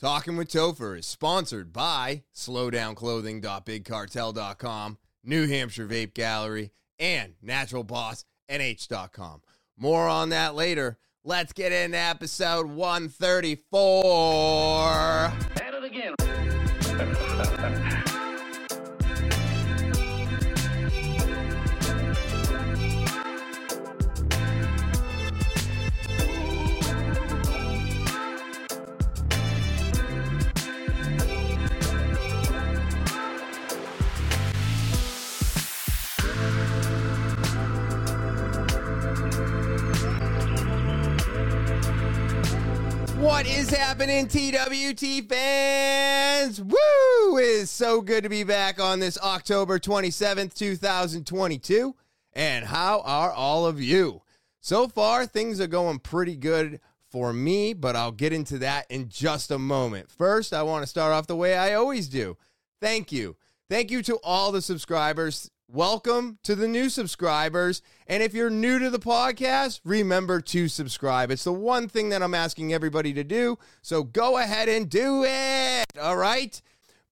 Talking with Topher is sponsored by slowdownclothing.bigcartel.com, New Hampshire Vape Gallery, and naturalbossnh.com. More on that later. Let's get into episode 134. At it again. is happening, TWT fans? Woo! It is so good to be back on this October 27th, 2022. And how are all of you? So far, things are going pretty good for me, but I'll get into that in just a moment. First, I want to start off the way I always do. Thank you. Thank you to all the subscribers. Welcome to the new subscribers. And if you're new to the podcast, remember to subscribe. It's the one thing that I'm asking everybody to do. So go ahead and do it. All right.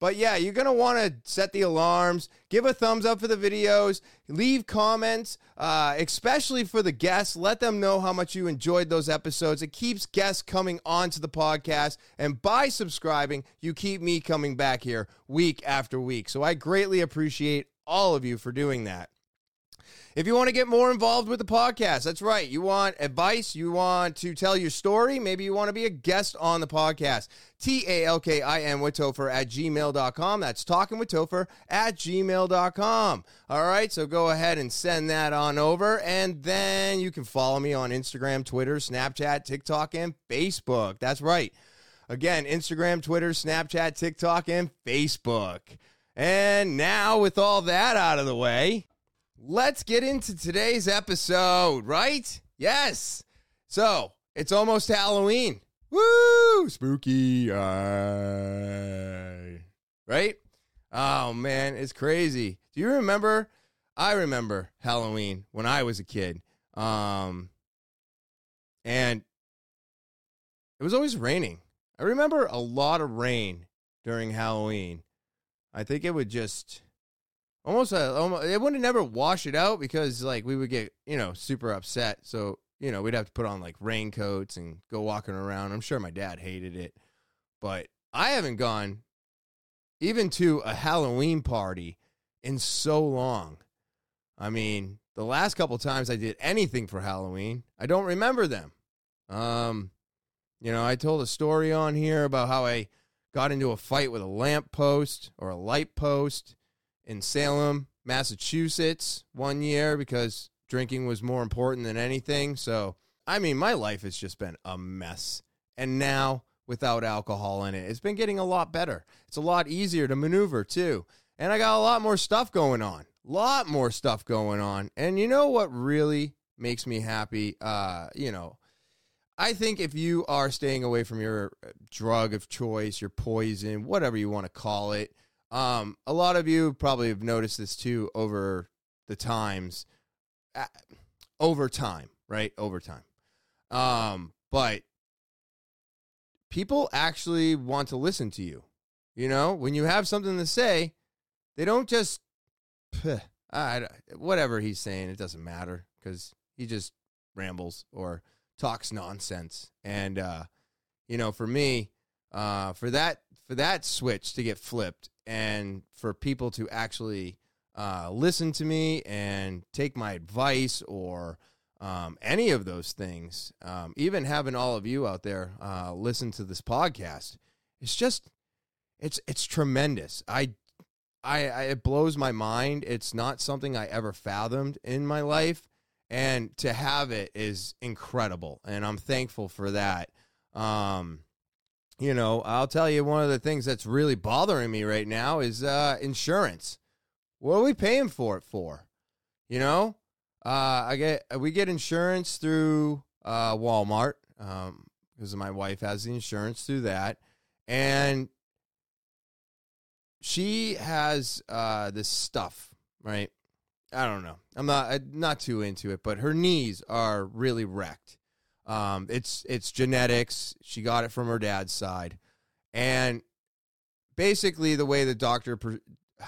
But yeah, you're going to want to set the alarms, give a thumbs up for the videos, leave comments, uh, especially for the guests. Let them know how much you enjoyed those episodes. It keeps guests coming onto the podcast. And by subscribing, you keep me coming back here week after week. So I greatly appreciate all of you for doing that. If you want to get more involved with the podcast, that's right. You want advice, you want to tell your story, maybe you want to be a guest on the podcast. T A L K I N with Topher at gmail.com. That's talking with Topher at gmail.com. All right, so go ahead and send that on over. And then you can follow me on Instagram, Twitter, Snapchat, TikTok, and Facebook. That's right. Again, Instagram, Twitter, Snapchat, TikTok, and Facebook. And now, with all that out of the way, let's get into today's episode, right? Yes. So, it's almost Halloween. Woo! Spooky. Right? Oh, man, it's crazy. Do you remember? I remember Halloween when I was a kid. Um, and it was always raining. I remember a lot of rain during Halloween. I think it would just almost, uh, almost it wouldn't never wash it out because like we would get you know super upset. So you know we'd have to put on like raincoats and go walking around. I'm sure my dad hated it, but I haven't gone even to a Halloween party in so long. I mean, the last couple times I did anything for Halloween, I don't remember them. Um, you know, I told a story on here about how I got into a fight with a lamp post or a light post in Salem, Massachusetts one year because drinking was more important than anything. So, I mean, my life has just been a mess. And now, without alcohol in it, it's been getting a lot better. It's a lot easier to maneuver too. And I got a lot more stuff going on. Lot more stuff going on. And you know what really makes me happy? Uh, you know, I think if you are staying away from your uh, drug of choice, your poison, whatever you want to call it, um, a lot of you probably have noticed this too over the times, uh, over time, right? Over time. Um, but people actually want to listen to you. You know, when you have something to say, they don't just, whatever he's saying, it doesn't matter because he just rambles or talks nonsense. And uh, you know, for me, uh, for that for that switch to get flipped, and for people to actually uh, listen to me and take my advice or um, any of those things, um, even having all of you out there uh, listen to this podcast, it's just it's it's tremendous. I I, I, it blows my mind. It's not something I ever fathomed in my life, and to have it is incredible and i'm thankful for that. Um you know i'll tell you one of the things that's really bothering me right now is uh insurance. What are we paying for it for? You know? Uh i get we get insurance through uh walmart um because my wife has the insurance through that. And she has uh this stuff right I don't know. I'm not I'm not too into it, but her knees are really wrecked. Um, it's it's genetics. She got it from her dad's side, And basically, the way the doctor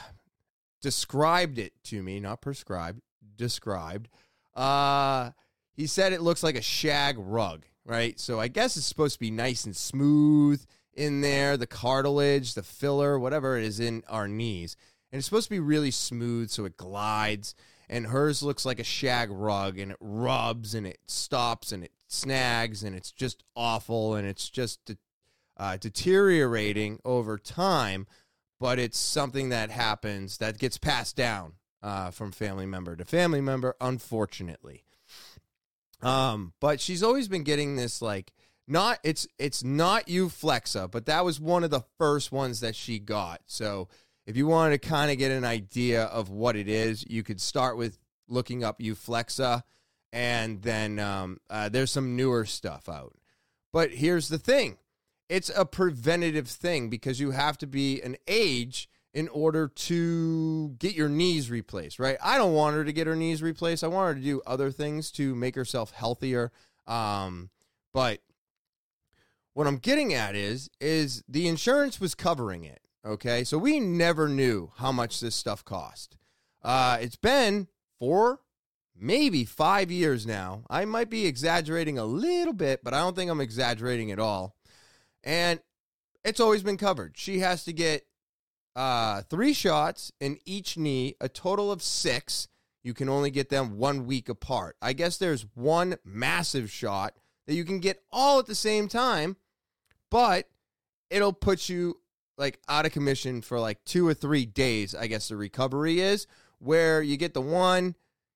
described it to me, not prescribed, described, uh, he said it looks like a shag rug, right? So I guess it's supposed to be nice and smooth in there, the cartilage, the filler, whatever it is in our knees. And it's supposed to be really smooth so it glides. And hers looks like a shag rug and it rubs and it stops and it snags and it's just awful and it's just uh, deteriorating over time. But it's something that happens that gets passed down uh, from family member to family member, unfortunately. Um, but she's always been getting this like not it's it's not Euflexa, but that was one of the first ones that she got. So if you wanted to kind of get an idea of what it is, you could start with looking up Euflexa, and then um, uh, there's some newer stuff out. But here's the thing: it's a preventative thing because you have to be an age in order to get your knees replaced, right? I don't want her to get her knees replaced. I want her to do other things to make herself healthier. Um, but what I'm getting at is is the insurance was covering it. Okay, so we never knew how much this stuff cost. Uh, it's been four, maybe five years now. I might be exaggerating a little bit, but I don't think I'm exaggerating at all. And it's always been covered. She has to get uh, three shots in each knee, a total of six. You can only get them one week apart. I guess there's one massive shot that you can get all at the same time, but it'll put you like out of commission for like two or three days. I guess the recovery is where you get the one,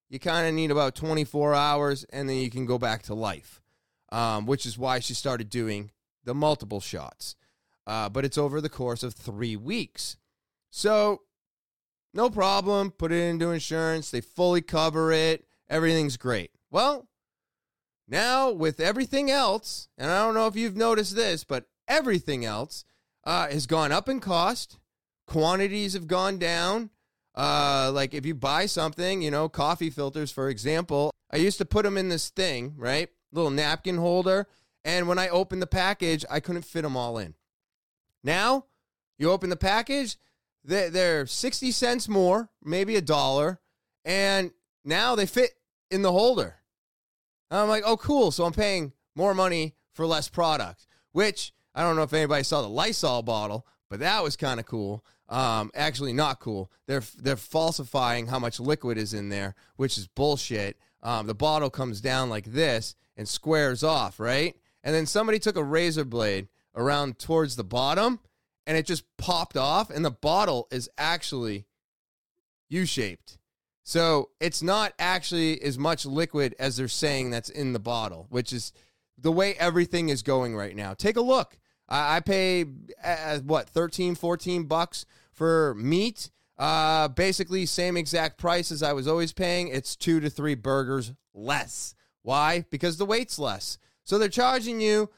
you kind of need about 24 hours, and then you can go back to life, um, which is why she started doing the multiple shots. Uh, but it's over the course of three weeks. So, no problem. Put it into insurance. They fully cover it. Everything's great. Well, now with everything else, and I don't know if you've noticed this, but everything else uh, has gone up in cost. Quantities have gone down. Uh, like if you buy something, you know, coffee filters, for example, I used to put them in this thing, right? Little napkin holder. And when I opened the package, I couldn't fit them all in. Now, you open the package, they're 60 cents more, maybe a dollar, and now they fit in the holder. And I'm like, oh, cool. So I'm paying more money for less product, which I don't know if anybody saw the Lysol bottle, but that was kind of cool. Um, actually, not cool. They're they're falsifying how much liquid is in there, which is bullshit. Um, the bottle comes down like this and squares off, right? And then somebody took a razor blade around towards the bottom and it just popped off, and the bottle is actually U shaped. So it's not actually as much liquid as they're saying that's in the bottle, which is the way everything is going right now. Take a look. I, I pay uh, what 13, 14 bucks for meat. Uh, basically, same exact price as I was always paying. It's two to three burgers less. Why? Because the weight's less. So they're charging you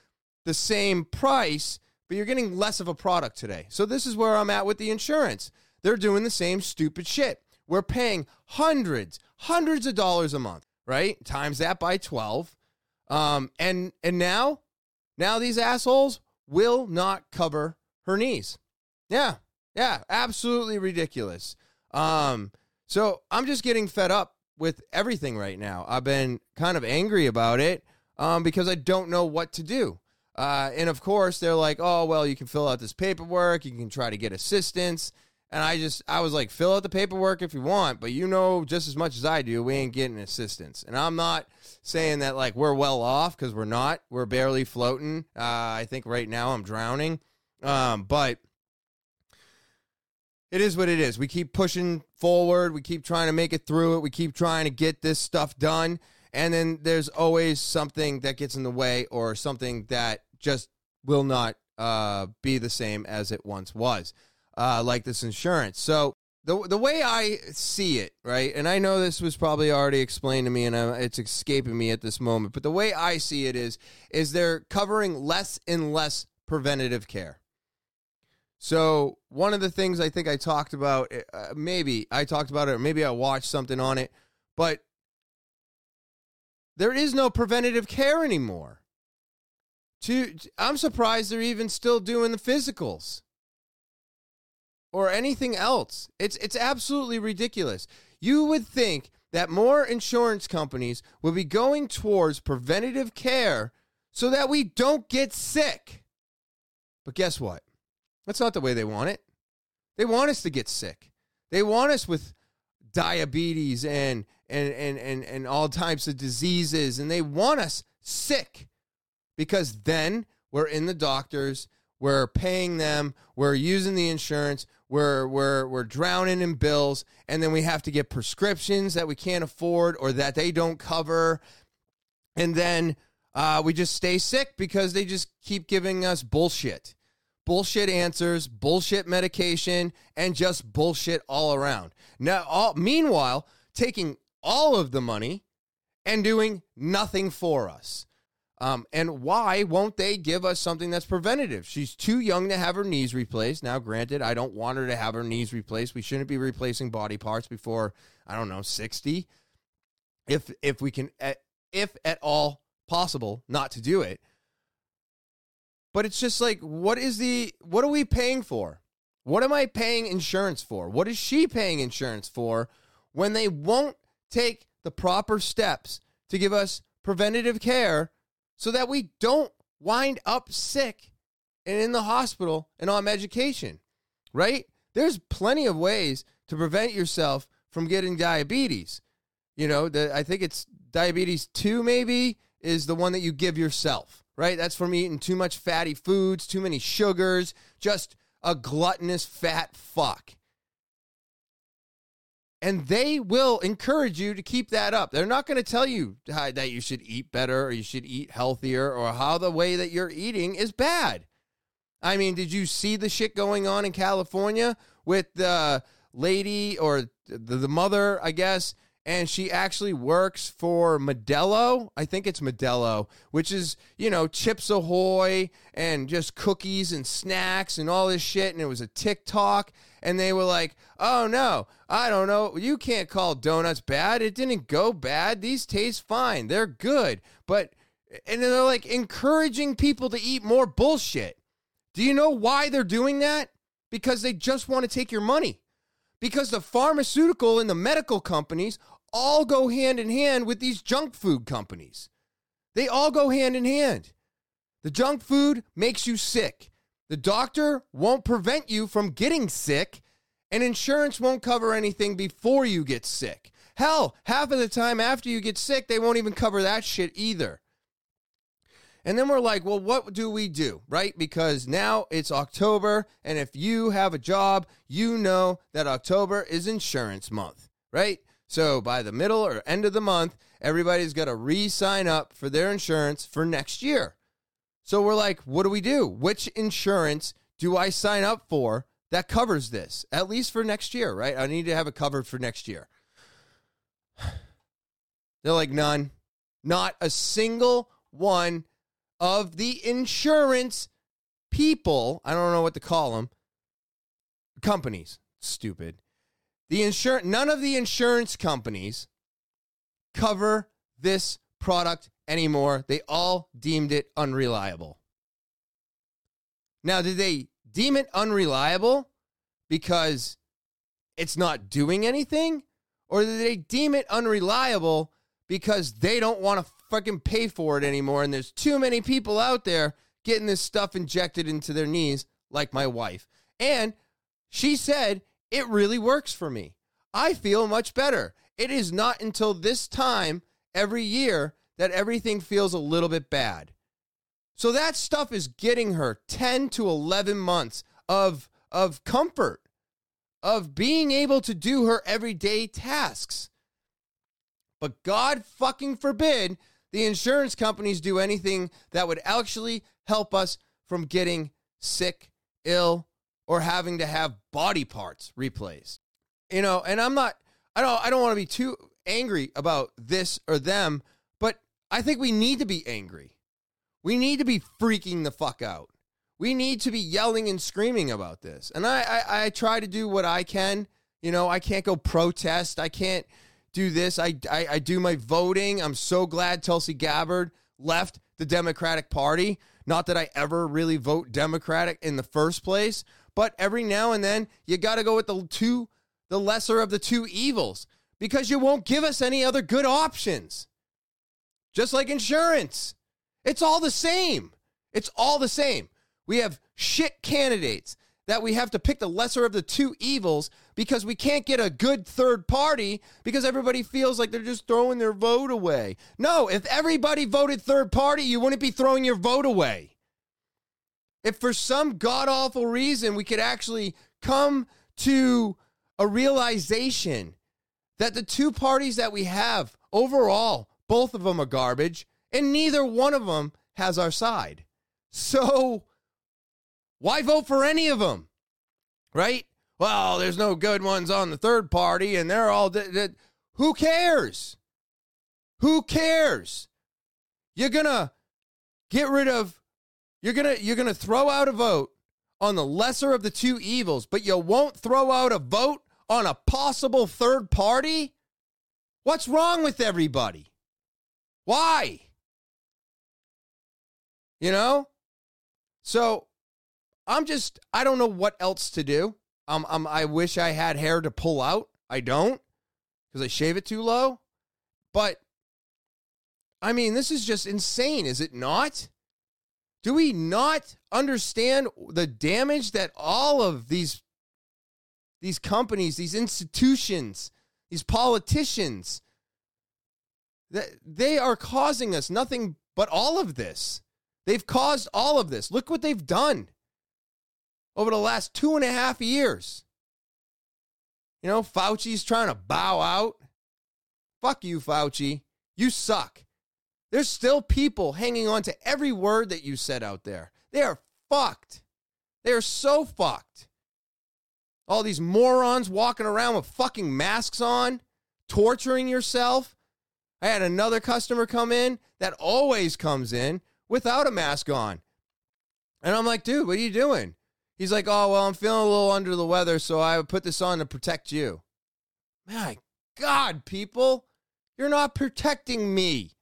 the same price, but you're getting less of a product today. So this is where I'm at with the insurance. They're doing the same stupid shit. We're paying hundreds, hundreds of dollars a month, right? Times that by 12. Um, and and now, now these assholes will not cover her knees. Yeah, yeah, absolutely ridiculous. Um, so I'm just getting fed up with everything right now. I've been kind of angry about it um, because I don't know what to do. Uh, and of course, they're like, oh, well, you can fill out this paperwork, you can try to get assistance. And I just, I was like, fill out the paperwork if you want, but you know just as much as I do, we ain't getting assistance. And I'm not saying that like we're well off because we're not. We're barely floating. Uh, I think right now I'm drowning. Um, but it is what it is. We keep pushing forward. We keep trying to make it through it. We keep trying to get this stuff done. And then there's always something that gets in the way or something that just will not uh, be the same as it once was, uh, like this insurance. So the the way I see it, right, and I know this was probably already explained to me, and I, it's escaping me at this moment, but the way I see it is, is they're covering less and less preventative care. So one of the things I think I talked about, uh, maybe I talked about it, or maybe I watched something on it, but there is no preventative care anymore To I'm surprised they're even still doing the physicals or anything else. It's it's absolutely ridiculous. You would think that more insurance companies would be going towards preventative care so that we don't get sick. But guess what? That's not the way they want it. They want us to get sick. They want us with diabetes and and and and, and all types of diseases and they want us sick because then we're in the doctors, we're paying them, we're using the insurance, we're we're we're drowning in bills and then we have to get prescriptions that we can't afford or that they don't cover. And then uh, we just stay sick because they just keep giving us bullshit. Bullshit answers bullshit medication and just bullshit all around. Now all, meanwhile taking all of the money and doing nothing for us um, and why won't they give us something that's preventative? She's too young to have her knees replaced. Now, granted, I don't want her to have her knees replaced. We shouldn't be replacing body parts before I don't know sixty, if if we can, if at all possible, not to do it. But it's just like, what is the what are we paying for? What am I paying insurance for? What is she paying insurance for when they won't take the proper steps to give us preventative care? So that we don't wind up sick and in the hospital and on medication, right? There's plenty of ways to prevent yourself from getting diabetes. You know, the, I think it's diabetes 2 maybe is the one that you give yourself, right? That's from eating too much fatty foods, too many sugars, just a gluttonous fat fuck and they will encourage you to keep that up. They're not going to tell you uh, that you should eat better or you should eat healthier or how the way that you're eating is bad. I mean, did you see the shit going on in California with the lady or the, the mother, I guess, and she actually works for Modelo. I think it's Modelo, which is, you know, Chips Ahoy and just cookies and snacks and all this shit. And it was a TikTok. And they were like, oh no, I don't know. You can't call donuts bad. It didn't go bad. These taste fine. They're good. But, and they're like encouraging people to eat more bullshit. Do you know why they're doing that? Because they just want to take your money because the pharmaceutical and the medical companies all go hand in hand with these junk food companies. They all go hand in hand. The junk food makes you sick. The doctor won't prevent you from getting sick, and insurance won't cover anything before you get sick. Hell, half of the time after you get sick, they won't even cover that shit either. And then we're like, well, what do we do? Right? Because now it's October, and if you have a job, you know that October is insurance month, right? So by the middle or end of the month, everybody's got to re sign up for their insurance for next year. So we're like, what do we do? Which insurance do I sign up for that covers this, at least for next year, right? I need to have it covered for next year. They're like, none. Not a single one of the insurance people, I don't know what to call them, companies, stupid, the insurance none of the insurance companies cover this product anymore. They all deemed it unreliable. Now, did they deem it unreliable because it's not doing anything? Or did they deem it unreliable because they don't want to fucking pay for it anymore and there's too many people out there getting this stuff injected into their knees, like my wife? And she said it really works for me. I feel much better. It is not until this time every year that everything feels a little bit bad. So that stuff is getting her 10 to 11 months of of comfort of being able to do her everyday tasks. But God fucking forbid the insurance companies do anything that would actually help us from getting sick, ill, or having to have body parts replaced. You know, and I'm not I don't I don't want to be too angry about this or them, but I think we need to be angry. We need to be freaking the fuck out. We need to be yelling and screaming about this. And I, I, I try to do what I can. You know, I can't go protest. I can't do this. I, I, I do my voting. I'm so glad Tulsi Gabbard left the Democratic Party Not that I ever really vote Democratic in the first place, but every now and then you got to go with the two, the lesser of the two evils, because you won't give us any other good options. Just like insurance, it's all the same. It's all the same. We have shit candidates that we have to pick the lesser of the two evils because we can't get a good third party because everybody feels like they're just throwing their vote away. No, if everybody voted third party, you wouldn't be throwing your vote away. If for some god awful reason we could actually come to a realization that the two parties that we have overall, both of them are garbage, and neither one of them has our side. So, why vote for any of them? Right? Well, there's no good ones on the third party, and they're all. Who cares? Who cares? You're gonna get rid of. You're gonna you're gonna throw out a vote on the lesser of the two evils, but you won't throw out a vote on a possible third party. What's wrong with everybody? Why? You know? So I'm just, I don't know what else to do. Um, um, I wish I had hair to pull out. I don't because I shave it too low. But I mean, this is just insane, is it not? Do we not understand the damage that all of these these companies, these institutions, these politicians that they are causing us nothing but all of this. They've caused all of this. Look what they've done over the last two and a half years. You know, Fauci's trying to bow out. Fuck you, Fauci. You suck. There's still people hanging on to every word that you said out there. They are fucked. They are so fucked. All these morons walking around with fucking masks on, torturing yourself. I had another customer come in that always comes in without a mask on. And I'm like, dude, what are you doing? He's like, oh, well, I'm feeling a little under the weather, so I put this on to protect you. My God, people, you're not protecting me.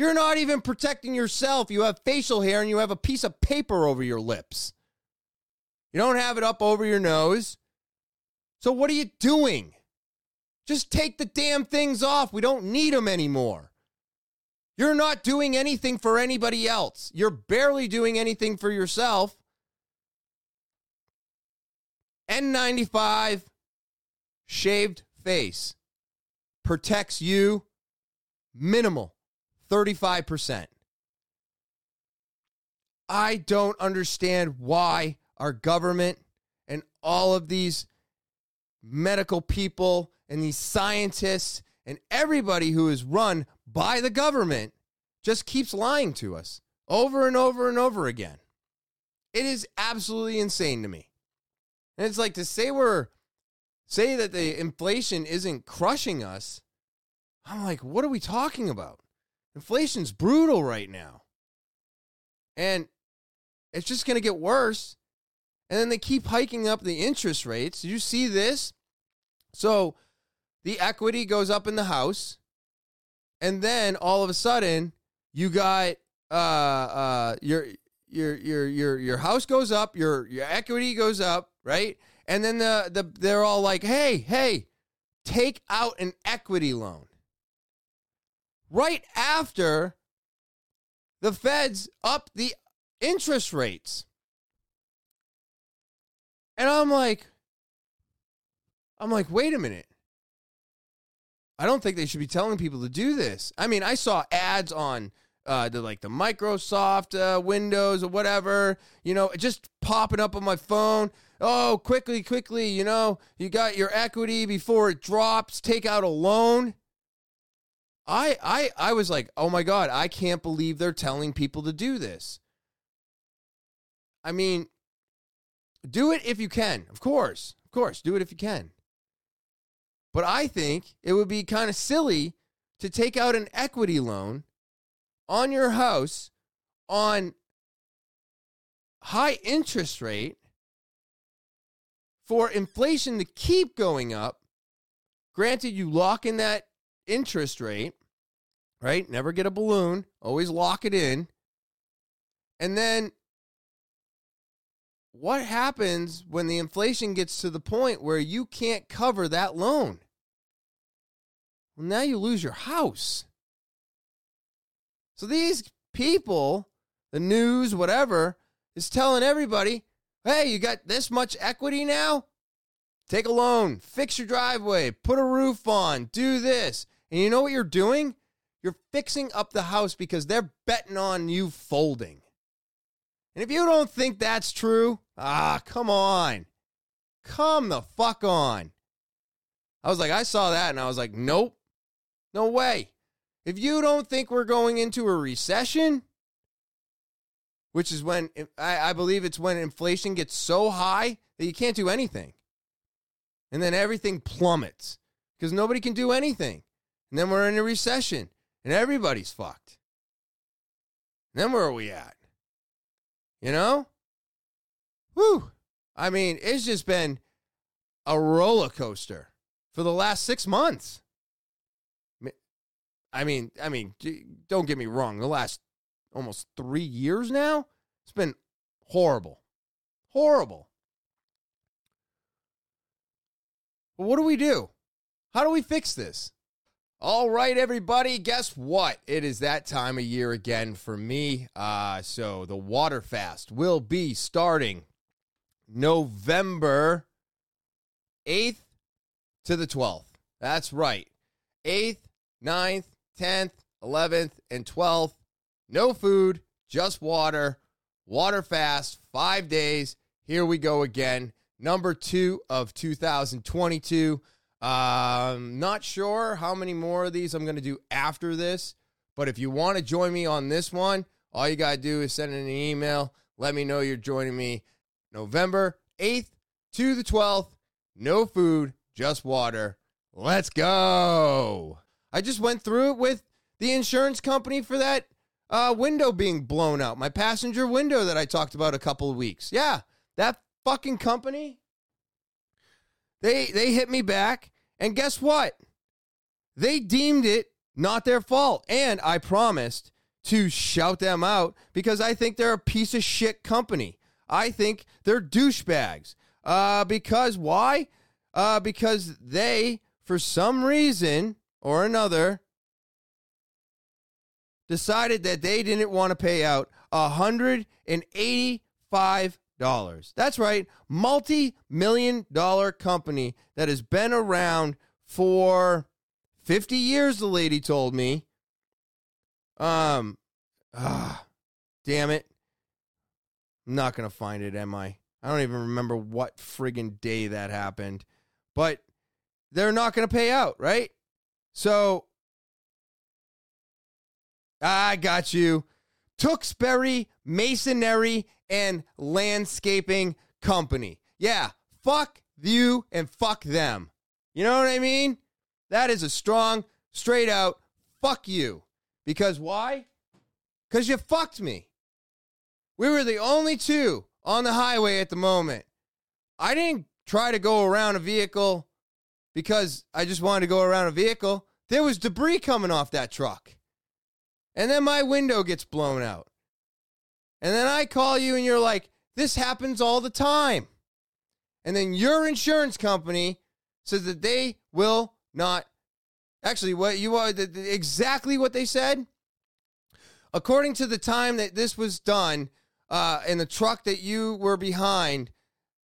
You're not even protecting yourself. You have facial hair and you have a piece of paper over your lips. You don't have it up over your nose. So, what are you doing? Just take the damn things off. We don't need them anymore. You're not doing anything for anybody else. You're barely doing anything for yourself. N95 shaved face protects you minimal 35%. I don't understand why our government and all of these medical people and these scientists and everybody who is run by the government just keeps lying to us over and over and over again. It is absolutely insane to me. And it's like to say we're say that the inflation isn't crushing us. I'm like, what are we talking about? Inflation's brutal right now. And it's just going to get worse. And then they keep hiking up the interest rates. you see this? So the equity goes up in the house. And then all of a sudden, you got uh uh your your your your your house goes up, your your equity goes up, right? And then the, the they're all like, hey, hey, take out an equity loan. Right after the feds up the interest rates. And I'm like, I'm like, wait a minute. I don't think they should be telling people to do this. I mean, I saw ads on uh, the like the Microsoft uh, Windows or whatever, you know, just popping up on my phone oh, quickly, quickly, you know, you got your equity before it drops, take out a loan. I I I was like, "Oh my god, I can't believe they're telling people to do this." I mean, do it if you can. Of course. Of course, do it if you can. But I think it would be kind of silly to take out an equity loan on your house on high interest rate for inflation to keep going up, granted, you lock in that interest rate, right? Never get a balloon, always lock it in. And then what happens when the inflation gets to the point where you can't cover that loan? Well, now you lose your house. So these people, the news, whatever, is telling everybody, hey, you got this much equity now? Take a loan, fix your driveway, put a roof on, do this. And you know what you're doing? You're fixing up the house because they're betting on you folding. And if you don't think that's true, ah, come on. Come the fuck on. I was like, I saw that and I was like, nope, no way. If you don't think we're going into a recession, which is when I, I believe it's when inflation gets so high that you can't do anything. And then everything plummets because nobody can do anything. And then we're in a recession and everybody's fucked. And then where are we at? You know? Whew. I mean, it's just been a roller coaster for the last six months. I mean, I mean, don't get me wrong. The last almost three years now, it's been horrible, horrible. But what do we do? How do we fix this? All right, everybody, guess what? It is that time of year again for me. Uh, so the water fast will be starting November 8th to the 12th. That's right. 8th, 9th, 10th, 11th, and 12th. No food, just water. Water fast, five days. Here we go again. Number two of 2022. Um, not sure how many more of these I'm going to do after this, but if you want to join me on this one, all you got to do is send in an email. Let me know you're joining me November 8th to the 12th. No food, just water. Let's go. I just went through it with the insurance company for that uh, window being blown out, my passenger window that I talked about a couple of weeks. Yeah, that fucking company. They they hit me back, and guess what? They deemed it not their fault, and I promised to shout them out because I think they're a piece of shit company. I think they're douchebags. Uh, because why? Uh, because they, for some reason, or another decided that they didn't want to pay out $185. That's right, multi million dollar company that has been around for 50 years, the lady told me. Um, ah, damn it. I'm not going to find it, am I? I don't even remember what friggin' day that happened. But they're not going to pay out, right? So I got you. Tewksbury Masonry and Landscaping Company. Yeah, fuck you and fuck them. You know what I mean? That is a strong, straight out fuck you. Because why? Because you fucked me. We were the only two on the highway at the moment. I didn't try to go around a vehicle because I just wanted to go around a vehicle. There was debris coming off that truck. And then my window gets blown out. And then I call you and you're like, this happens all the time. And then your insurance company says that they will not. Actually, what you are exactly what they said. According to the time that this was done, uh, in the truck that you were behind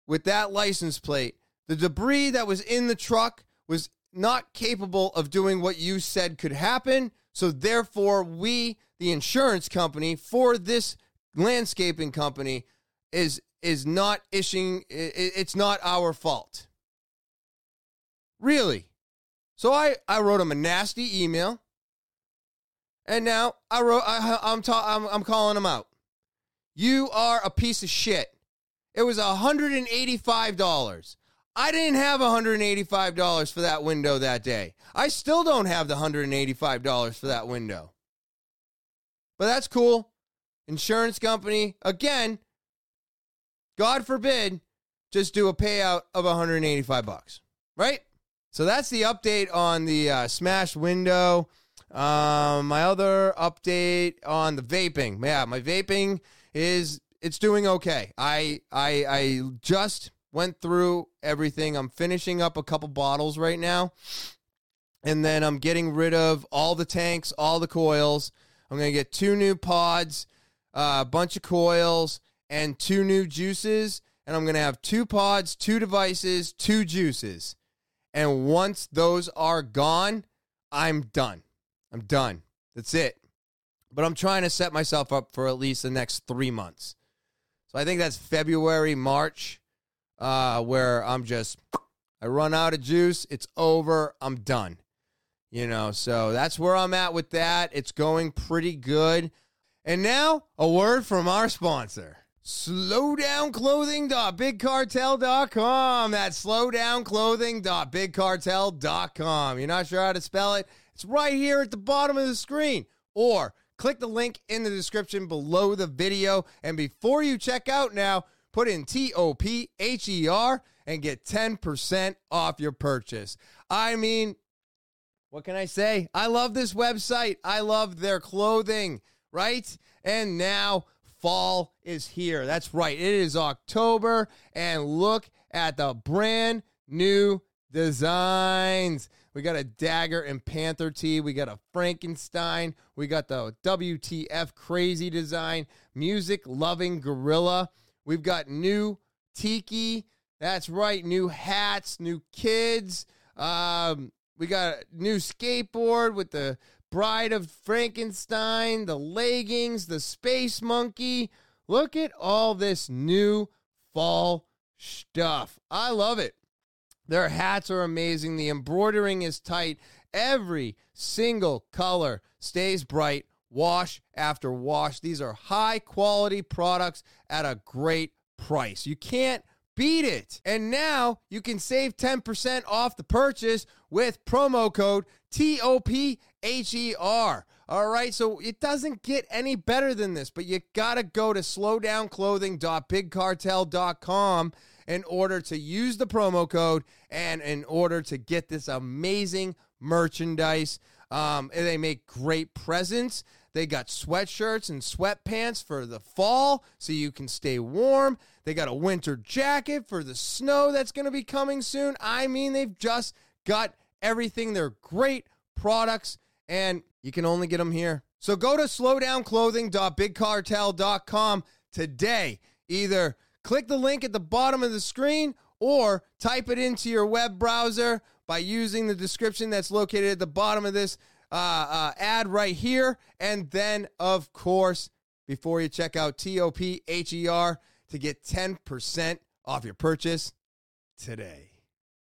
with that license plate, the debris that was in the truck was not capable of doing what you said could happen. So, therefore, we, the insurance company for this landscaping company, is is not issuing. It's not our fault. Really. So I I wrote him a nasty email, and now I wrote I, I'm ta- I'm I'm calling him out. You are a piece of shit. It was $185. I didn't have $185 for that window that day. I still don't have the $185 for that window. But that's cool. Insurance company, again, God forbid, just do a payout of 185 bucks, right? So that's the update on the uh, smashed window. Um, my other update on the vaping. Yeah, my vaping is it's doing okay. I I I just went through everything. I'm finishing up a couple bottles right now. And then I'm getting rid of all the tanks, all the coils. I'm going to get two new pods, uh, a bunch of coils, and two new juices. And I'm going to have two pods, two devices, two juices. And once those are gone, I'm done. I'm done. That's it. But I'm trying to set myself up for at least the next three months. So I think that's February, March, uh, where I'm just, I run out of juice. It's over. I'm done. You know, so that's where I'm at with that. It's going pretty good. And now, a word from our sponsor. Slowdownclothing.bigcartel.com. That's slowdownclothing.bigcartel.com. You're not sure how to spell it? It's right here at the bottom of the screen. Or click the link in the description below the video. And before you check out now, put in T O P H E R and get 10% off your purchase. I mean, what can I say? I love this website. I love their clothing, right? And now fall is here. That's right. It is October, and look at the brand new designs. We got a dagger and panther tee. We got a Frankenstein. We got the WTF crazy design, music loving gorilla. We've got new tiki. That's right. New hats, new kids. Um, we got a new skateboard with the Bride of Frankenstein, the leggings, the space monkey. Look at all this new fall stuff. I love it. Their hats are amazing. The embroidering is tight. Every single color stays bright, wash after wash. These are high quality products at a great price. You can't beat it. And now you can save 10% off the purchase with promo code TOPHER. All right, so it doesn't get any better than this, but you got to go to slowdownclothing.bigcartel.com in order to use the promo code and in order to get this amazing merchandise. Um, they make great presents. They got sweatshirts and sweatpants for the fall so you can stay warm. They got a winter jacket for the snow that's going to be coming soon. I mean, they've just got everything. They're great products, and you can only get them here. So go to slowdownclothing.bigcartel.com today. Either click the link at the bottom of the screen or type it into your web browser by using the description that's located at the bottom of this uh, uh, ad right here. And then, of course, before you check out TOPHER to get 10% off your purchase today.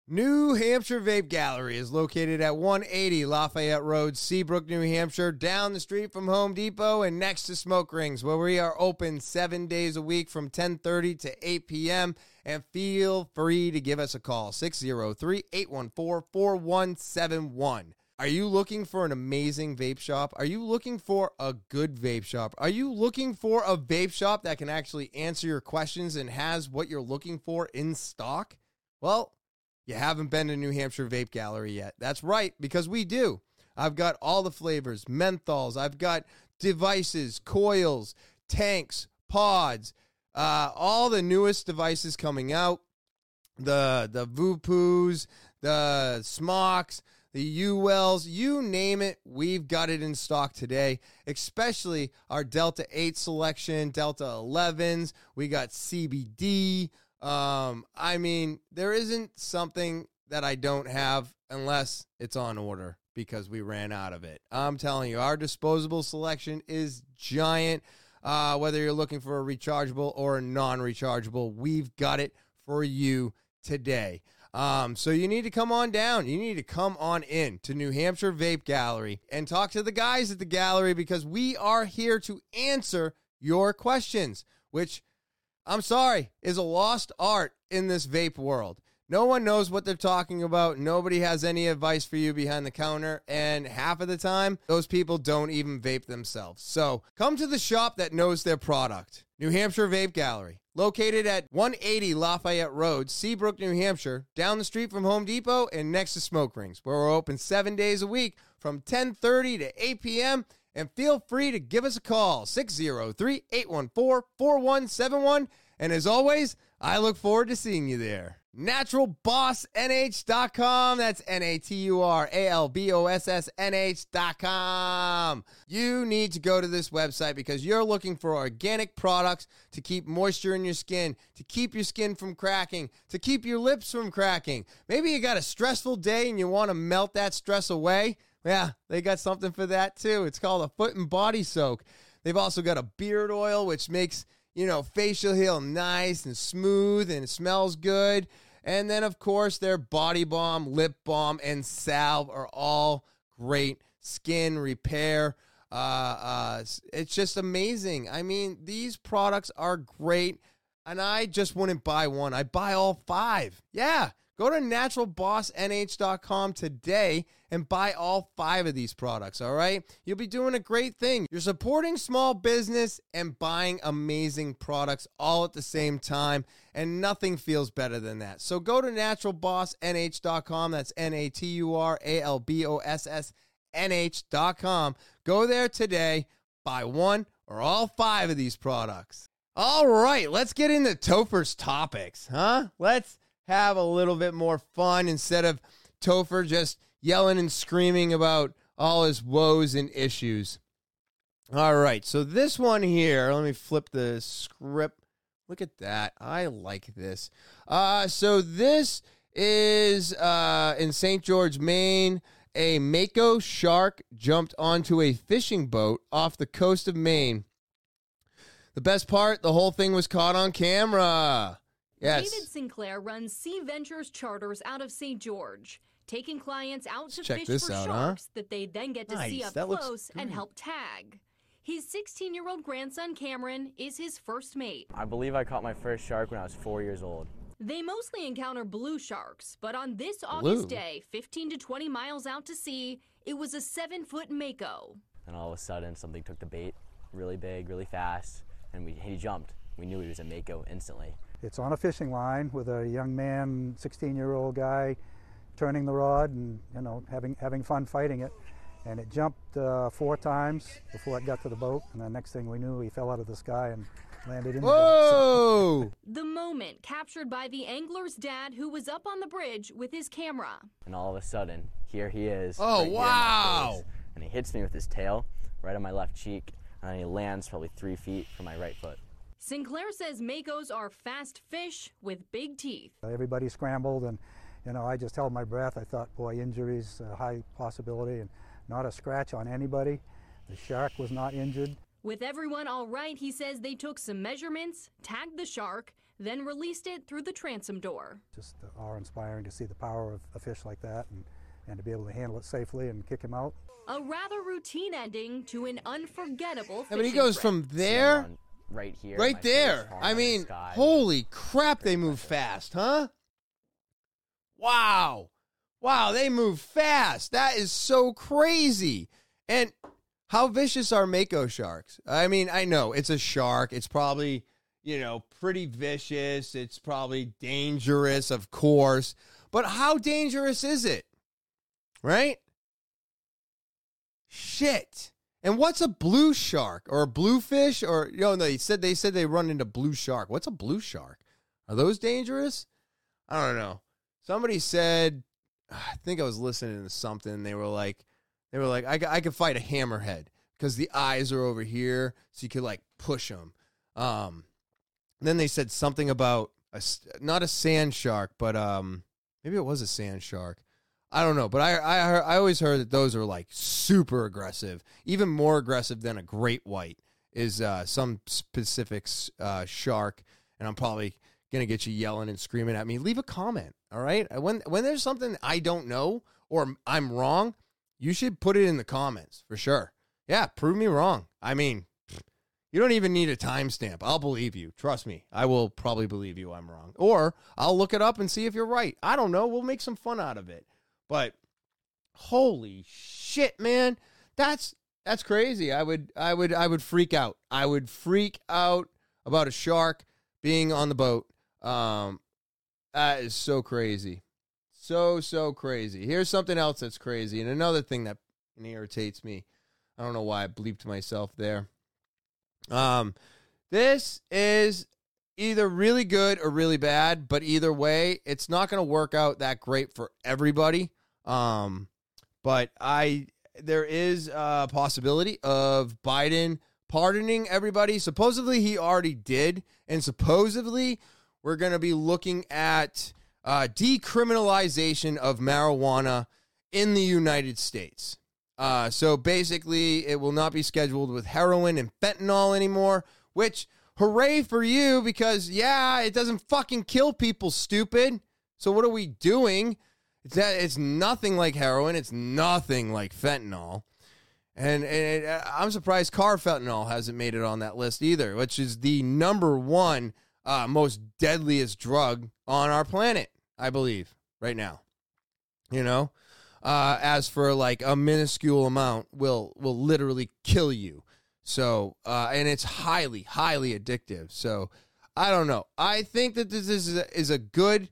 New Hampshire Vape Gallery is located at 180 Lafayette Road, Seabrook, New Hampshire, down the street from Home Depot and next to Smoke Rings, where we are open seven days a week from 10:30 to 8 p.m. And feel free to give us a call 603-814-4171. Are you looking for an amazing vape shop? Are you looking for a good vape shop? Are you looking for a vape shop that can actually answer your questions and has what you're looking for in stock? Well, you haven't been to New Hampshire Vape Gallery yet. That's right, because we do. I've got all the flavors, menthols, I've got devices, coils, tanks, pods, uh, all the newest devices coming out. The the Voopoos, the Smoks, the ULs, you name it, we've got it in stock today, especially our Delta 8 selection, Delta 11s, we got CBD, um, I mean, there isn't something that I don't have unless it's on order because we ran out of it. I'm telling you, our disposable selection is giant. Uh, whether you're looking for a rechargeable or a non rechargeable, we've got it for you today. Um, so you need to come on down. You need to come on in to New Hampshire Vape Gallery and talk to the guys at the gallery because we are here to answer your questions, which I'm sorry, is a lost art in this vape world. No one knows what they're talking about. Nobody has any advice for you behind the counter. And half of the time, those people don't even vape themselves. So come to the shop that knows their product New Hampshire Vape Gallery, located at 180 Lafayette Road, Seabrook, New Hampshire, down the street from Home Depot and next to Smoke Rings, where we're open seven days a week from 10:30 to 8 p.m. And feel free to give us a call 603 814 4171. And as always, I look forward to seeing you there. NaturalBossNH.com. That's N A T U R A L B O S S N H.com. You need to go to this website because you're looking for organic products to keep moisture in your skin, to keep your skin from cracking, to keep your lips from cracking. Maybe you got a stressful day and you want to melt that stress away. Yeah, they got something for that too. It's called a foot and body soak. They've also got a beard oil, which makes, you know, facial hair nice and smooth and it smells good. And then, of course, their body balm, lip balm, and salve are all great skin repair. Uh, uh, it's just amazing. I mean, these products are great, and I just wouldn't buy one. I buy all five. Yeah, Go to naturalbossnh.com today and buy all five of these products, all right? You'll be doing a great thing. You're supporting small business and buying amazing products all at the same time, and nothing feels better than that. So go to naturalbossnh.com. That's N A T U R A L B O S S N H.com. Go there today, buy one or all five of these products. All right, let's get into Topher's topics, huh? Let's have a little bit more fun instead of Topher just yelling and screaming about all his woes and issues. All right, so this one here, let me flip the script. Look at that. I like this. Uh, so this is uh, in St. George, Maine. A Mako shark jumped onto a fishing boat off the coast of Maine. The best part, the whole thing was caught on camera. Yes. David Sinclair runs Sea Ventures Charters out of St. George, taking clients out to check fish this for out, sharks huh? that they then get to see up That close and help tag. His 16 year old grandson Cameron is his first mate. I believe I caught my first shark when I was four years old. They mostly encounter blue sharks, but on this Blue? August day, 15 to 20 miles out to sea, it was a seven foot Mako. And all of a sudden, something took the bait really big, really fast, and we, he jumped. We knew he was a Mako instantly. It's on a fishing line with a young man, 16-year-old guy, turning the rod and you know having having fun fighting it. And it jumped uh, four times before it got to the boat. And the next thing we knew, he fell out of the sky and landed in the boat. Whoa! The moment captured by the angler's dad who was up on the bridge with his camera. And all of a sudden, here he is. Oh, right here in my wow. face, And he hits me with his tail right on my left cheek, and then he lands probably three feet from my right foot. Sinclair says Makos are fast fish with big teeth. Everybody scrambled, and you know I just held my breath. I thought, boy, injuries, a high possibility, and not a scratch on anybody. The shark was not injured. With everyone all right, he says they took some measurements, tagged the shark, then released it through the transom door. Just uh, awe-inspiring to see the power of a fish like that, and, and to be able to handle it safely and kick him out. A rather routine ending to an unforgettable Yeah, but he goes trip. from there right here. right there. I mean, holy crap, they move fast, huh? Wow. Wow, they move fast. That is so crazy. And how vicious are Mako sharks? I mean, I know it's a shark. It's probably, you know, pretty vicious. It's probably dangerous, of course. But how dangerous is it? Right? Shit. And what's a blue shark or a bluefish or you know they said they said they run into blue shark. What's a blue shark? Are those dangerous? I don't know. Somebody said I think I was listening to something they were like they were like I, I could fight a hammerhead because the eyes are over here so you could like push them. Um then they said something about a not a sand shark but um maybe it was a sand shark. I don't know, but I I I always heard that those are like super aggressive, even more aggressive than a great white is uh, some specific uh, shark, and I'm probably gonna get you yelling and screaming at me. Leave a comment, all right? Uh, when when there's something I don't know or I'm wrong, you should put it in the comments for sure. Yeah, prove me wrong. I mean, you don't even need a timestamp. I'll believe you. Trust me. I will probably believe you I'm wrong. Or I'll look it up and see if you're right. I don't know. We'll make some fun out of it. But holy shit, man. That's that's crazy. I would I would I would freak out. I would freak out about a shark being on the boat. Um that is so crazy. So so crazy. Here's something else that's crazy and another thing that irritates me. I don't know why I bleeped myself there. Um, this is either really good or really bad, but either way, it's not going to work out that great for everybody. Um, but I there is a possibility of Biden pardoning everybody. Supposedly he already did, and supposedly we're going to be looking at uh, decriminalization of marijuana in the United States. Uh, so basically, it will not be scheduled with heroin and fentanyl anymore, which hooray for you because, yeah, it doesn't fucking kill people, stupid. So what are we doing? It's, that, it's nothing like heroin, it's nothing like fentanyl. And, and it, I'm surprised carfentanil hasn't made it on that list either, which is the number one uh, most deadliest drug on our planet, I believe, right now. You know, uh, as for like a minuscule amount, will will literally kill you. So, uh, and it's highly, highly addictive. So, I don't know. I think that this is a, is a good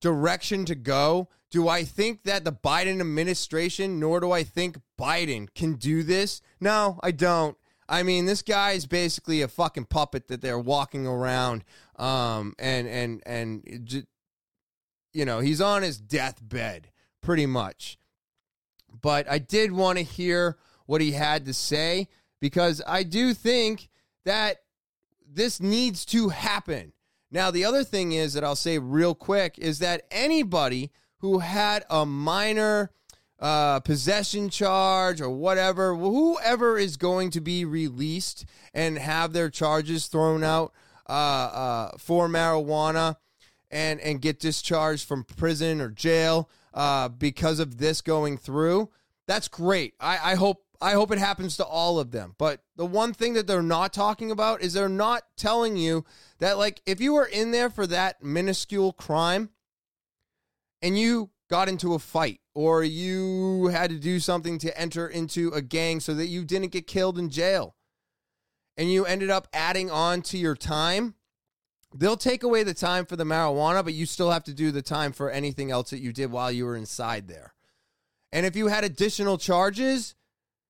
direction to go. Do I think that the Biden administration, nor do I think Biden can do this? No, I don't. I mean, this guy is basically a fucking puppet that they're walking around, um, and and and you know he's on his deathbed pretty much. But I did want to hear what he had to say because I do think that this needs to happen. Now, the other thing is that I'll say real quick is that anybody who had a minor uh, possession charge or whatever, whoever is going to be released and have their charges thrown out uh, uh, for marijuana and and get discharged from prison or jail uh, because of this going through, that's great. I, I hope I hope it happens to all of them. But the one thing that they're not talking about is they're not telling you that, like, if you were in there for that minuscule crime and you got into a fight or you had to do something to enter into a gang so that you didn't get killed in jail and you ended up adding on to your time, they'll take away the time for the marijuana, but you still have to do the time for anything else that you did while you were inside there. And if you had additional charges,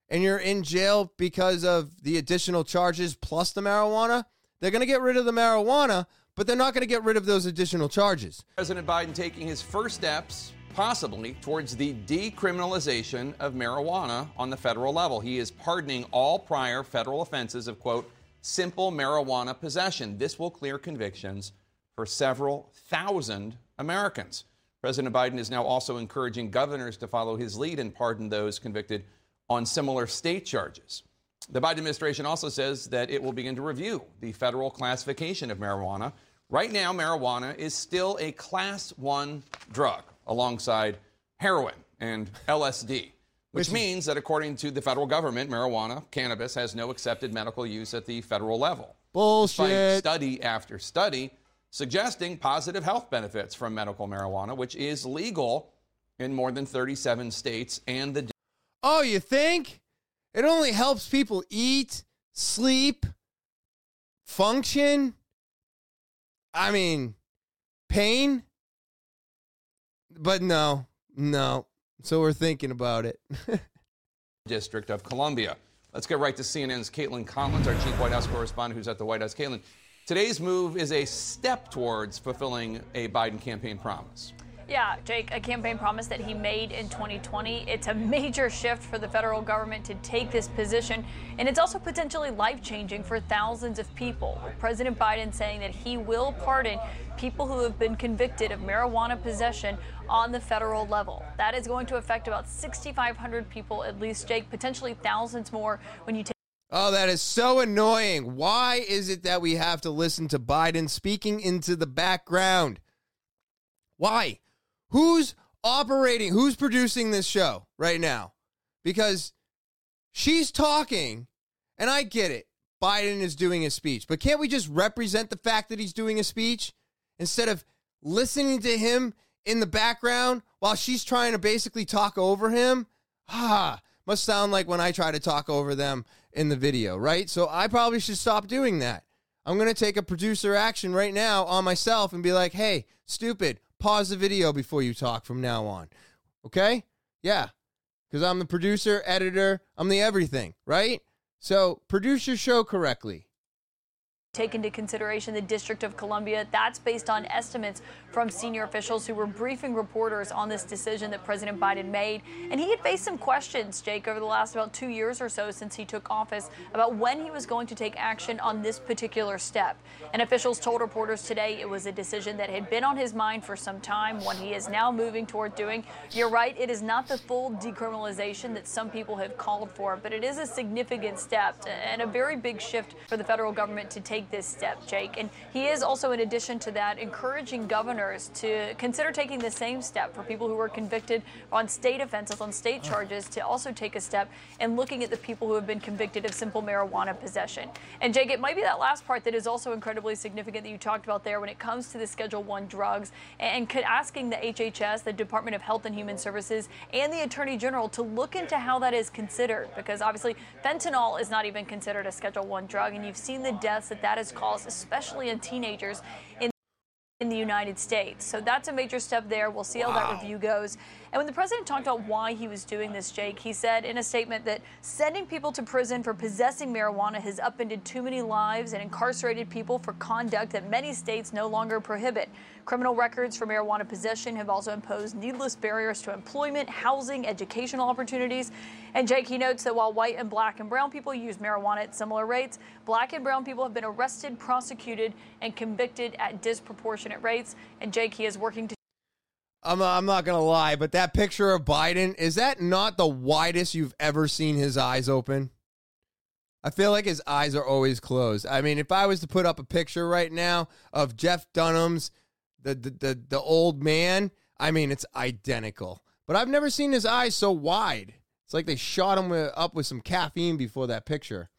and you're in jail because of the additional charges plus the marijuana, they're going to get rid of the marijuana, but they're not going to get rid of those additional charges. President Biden taking his first steps, possibly, towards the decriminalization of marijuana on the federal level. He is pardoning all prior federal offenses of, quote, simple marijuana possession. This will clear convictions for several thousand Americans. President Biden is now also encouraging governors to follow his lead and pardon those convicted on similar state charges. The Biden administration also says that it will begin to review the federal classification of marijuana. Right now, marijuana is still a class one drug alongside heroin and LSD, which means that according to the federal government, marijuana, cannabis, has no accepted medical use at the federal level. Bullshit. Despite study after study suggesting positive health benefits from medical marijuana, which is legal in more than 37 states and the Oh, you think? It only helps people eat, sleep, function. I mean, pain. But no, no. So we're thinking about it. District of Columbia. Let's get right to CNN's Kaitlan Collins, our chief White House correspondent who's at the White House. Caitlin, today's move is a step towards fulfilling a Biden campaign promise. Yeah, Jake, a campaign promise that he made in 2020. It's a major shift for the federal government to take this position, and it's also potentially life changing for thousands of people. President Biden saying that he will pardon people who have been convicted of marijuana possession on the federal level. That is going to affect about 6,500 people, at least, Jake, potentially thousands more when you take. Oh, that is so annoying. Why is it that we have to listen to Biden speaking into the background? Why? Who's operating? Who's producing this show right now? Because she's talking, and I get it. Biden is doing a speech, but can't we just represent the fact that he's doing a speech instead of listening to him in the background while she's trying to basically talk over him? Ah, must sound like when I try to talk over them in the video, right? So I probably should stop doing that. I'm going to take a producer action right now on myself and be like, hey, stupid, pause the video before you talk from now on. Okay? Yeah. because I'm the producer, editor, I'm the everything, right? So produce your show correctly take into consideration the District of Columbia. That's based on estimates from senior officials who were briefing reporters on this decision that President Biden made. And he had faced some questions, Jake, over the last about two years or so since he took office about when he was going to take action on this particular step. And officials told reporters today it was a decision that had been on his mind for some time, one he is now moving toward doing. You're right, it is not the full decriminalization that some people have called for, but it is a significant step and a very big shift for the federal government to take take this step, Jake. And he is also, in addition to that, encouraging governors to consider taking the same step for people who were convicted on state offenses, on state charges, to also take a step and looking at the people who have been convicted of simple marijuana possession. And Jake, it might be that last part that is also incredibly significant that you talked about there when it comes to the Schedule One drugs and asking the HHS, the Department of Health and Human Services, and the Attorney General to look into how that is considered, because obviously fentanyl is not even considered a Schedule One drug, and you've seen the deaths that that has caused, especially in teenagers in in the United States. So that's a major step there. We'll see how that review goes. And when the president talked about why he was doing this, Jake, he said in a statement that sending people to prison for possessing marijuana has upended too many lives and incarcerated people for conduct that many states no longer prohibit. Criminal records for marijuana possession have also imposed needless barriers to employment, housing, educational opportunities. And Jake, he notes that while white and black and brown people use marijuana at similar rates, black and brown people have been arrested, prosecuted, and convicted at disproportionate rates. And Jake, he is working to I'm, I'm not going to lie, but that picture of Biden, is that not the widest you've ever seen his eyes open? I feel like his eyes are always closed. I mean, if I was to put up a picture right now of Jeff Dunham's, the, the, the, the old man, I mean, it's identical. But I've never seen his eyes so wide. It's like they shot him with, up with some caffeine before that picture.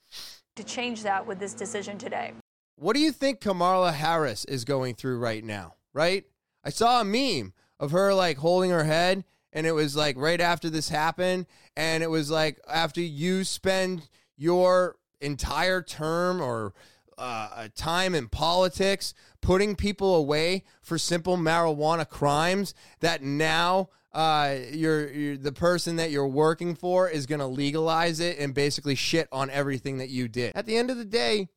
To change that with this decision today. What do you think Kamala Harris is going through right now, right? I saw a meme of her like holding her head and it was like right after this happened and it was like after you spend your entire term or uh, time in politics putting people away for simple marijuana crimes that now uh, you're, you're, the person that you're working for is going to legalize it and basically shit on everything that you did. At the end of the day,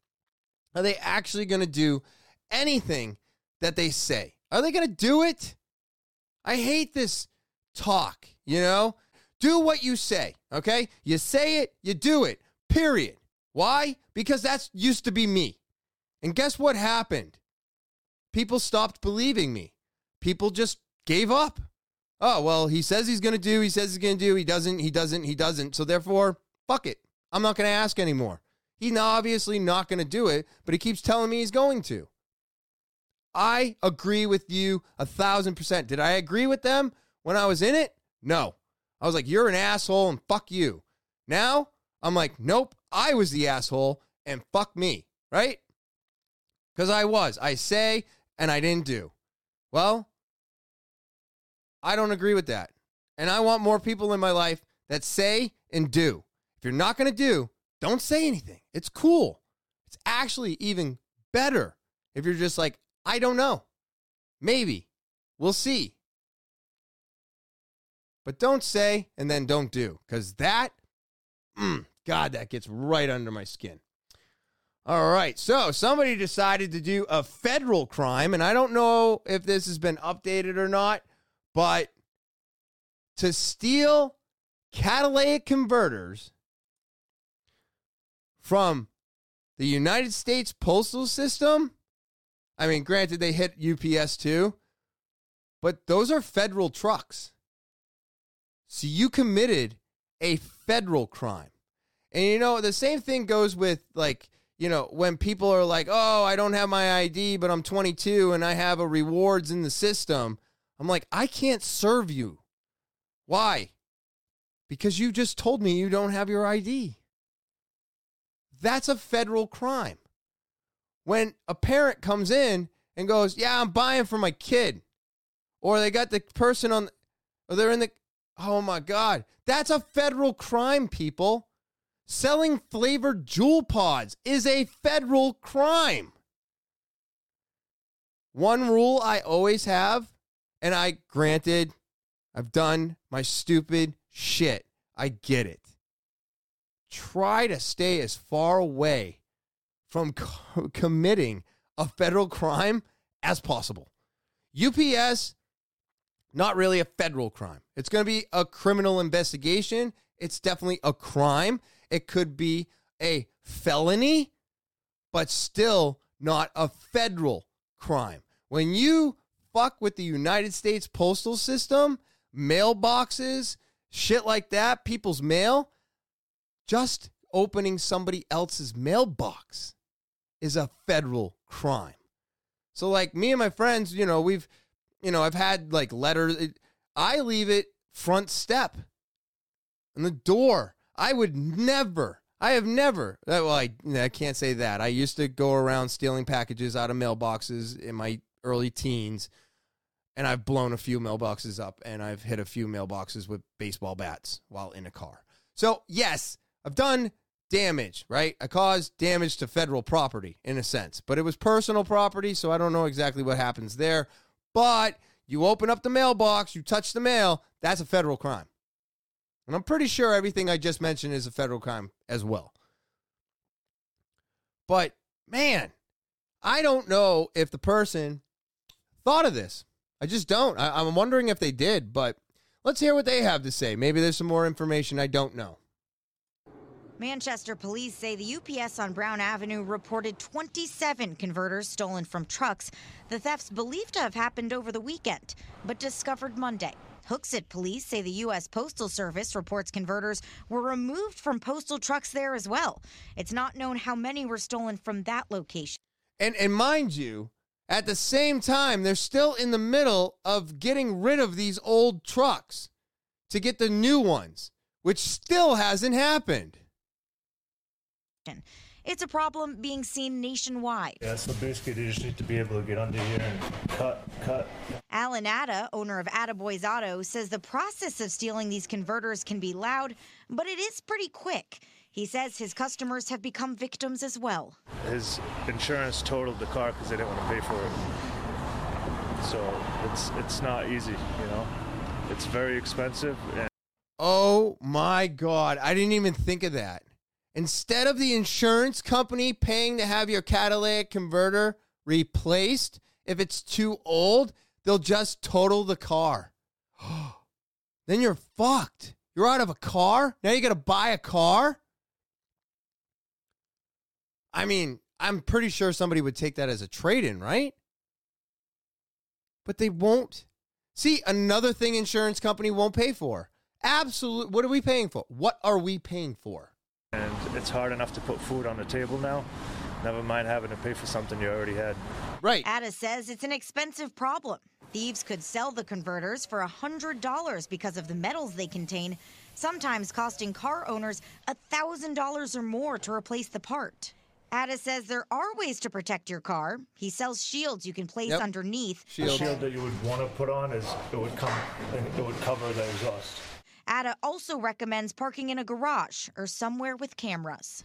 are they actually going to do anything that they say? Are they going to do it? I hate this talk, you know? Do what you say, okay? You say it, you do it, period. Why? Because that's used to be me. And guess what happened? People stopped believing me. People just gave up. Oh, well, he says he's going to do, he says he's going to do, he doesn't, he doesn't, he doesn't. So therefore, fuck it. I'm not going to ask anymore. He's obviously not going to do it, but he keeps telling me he's going to. I agree with you a thousand percent. Did I agree with them when I was in it? No. I was like, you're an asshole and fuck you. Now I'm like, nope, I was the asshole and fuck me, right? Because I was. I say and I didn't do. Well, I don't agree with that. And I want more people in my life that say and do. If you're not going to do, don't say anything. It's cool. It's actually even better if you're just like, I don't know. Maybe. We'll see. But don't say and then don't do, because that, mm, God, that gets right under my skin. All right. So somebody decided to do a federal crime, and I don't know if this has been updated or not, but to steal catalytic converters from the United States postal system I mean, granted, they hit UPS too, but those are federal trucks. So you committed a federal crime. And you know, the same thing goes with like, you know, when people are like, oh, I don't have my ID, but I'm 22 and I have a rewards in the system. I'm like, I can't serve you. Why? Because you just told me you don't have your ID. That's a federal crime when a parent comes in and goes, "Yeah, I'm buying for my kid," or they got the person on, or they're in the, oh my god, that's a federal crime, people. Selling flavored Juul pods is a federal crime. One rule I always have, and I granted, I've done my stupid shit. I get it. Try to stay as far away from co- committing a federal crime as possible. UPS, not really a federal crime. It's going to be a criminal investigation. It's definitely a crime. It could be a felony, but still not a federal crime. When you fuck with the United States postal system, mailboxes, shit like that, people's mail, just opening somebody else's mailbox is a federal crime. So, like me and my friends, you know, we've, you know, I've had like letters. I leave it front step in the door. I would never, I have never, uh, well, I, I can't say that. I used to go around stealing packages out of mailboxes in my early teens, and I've blown a few mailboxes up and I've hit a few mailboxes with baseball bats while in a car. So, yes, I've done damage, right? I caused damage to federal property in a sense, but it was personal property, so I don't know exactly what happens there. But you open up the mailbox, you touch the mail, that's a federal crime. And I'm pretty sure everything I just mentioned is a federal crime as well. But man, I don't know if the person thought of this. I just don't. I, am wondering if they did, but let's hear what they have to say. Maybe there's some more information I don't know. Manchester police say the UPS on Brown Avenue reported 27 converters stolen from trucks. The thefts believed to have happened over the weekend, but discovered Monday. Hooksett police say the U.S. Postal Service reports converters were removed from postal trucks there as well. It's not known how many were stolen from that location. And and mind you, at the same time, they're still in the middle of getting rid of these old trucks to get the new ones, which still hasn't happened. It's a problem being seen nationwide. Yeah, so basically they just need to be able to get under here and cut, cut. Alan Atta, owner of Attaboys Auto, says the process of stealing these converters can be loud, but it is pretty quick. He says his customers have become victims as well. His insurance totaled the car because they didn't want to pay for it. So it's it's not easy, you know. It's very expensive. And- oh my god, I didn't even think of that. Instead of the insurance company paying to have your catalytic converter replaced, if it's too old, they'll just total the car. then you're fucked. You're out of a car. Now you got to buy a car. I mean, I'm pretty sure somebody would take that as a trade in, right? But they won't. See, another thing insurance company won't pay for. Absolute. What are we paying for? What are we paying for? And it's hard enough to put food on the table now. Never mind having to pay for something you already had. Right. Atta says it's an expensive problem. Thieves could sell the converters for a $100 because of the metals they contain, sometimes costing car owners a $1,000 or more to replace the part. Atta says there are ways to protect your car. He sells shields you can place yep. underneath. Shield. The shield that you would want to put on is it would come it would cover the exhaust. Atta also recommends parking in a garage or somewhere with cameras.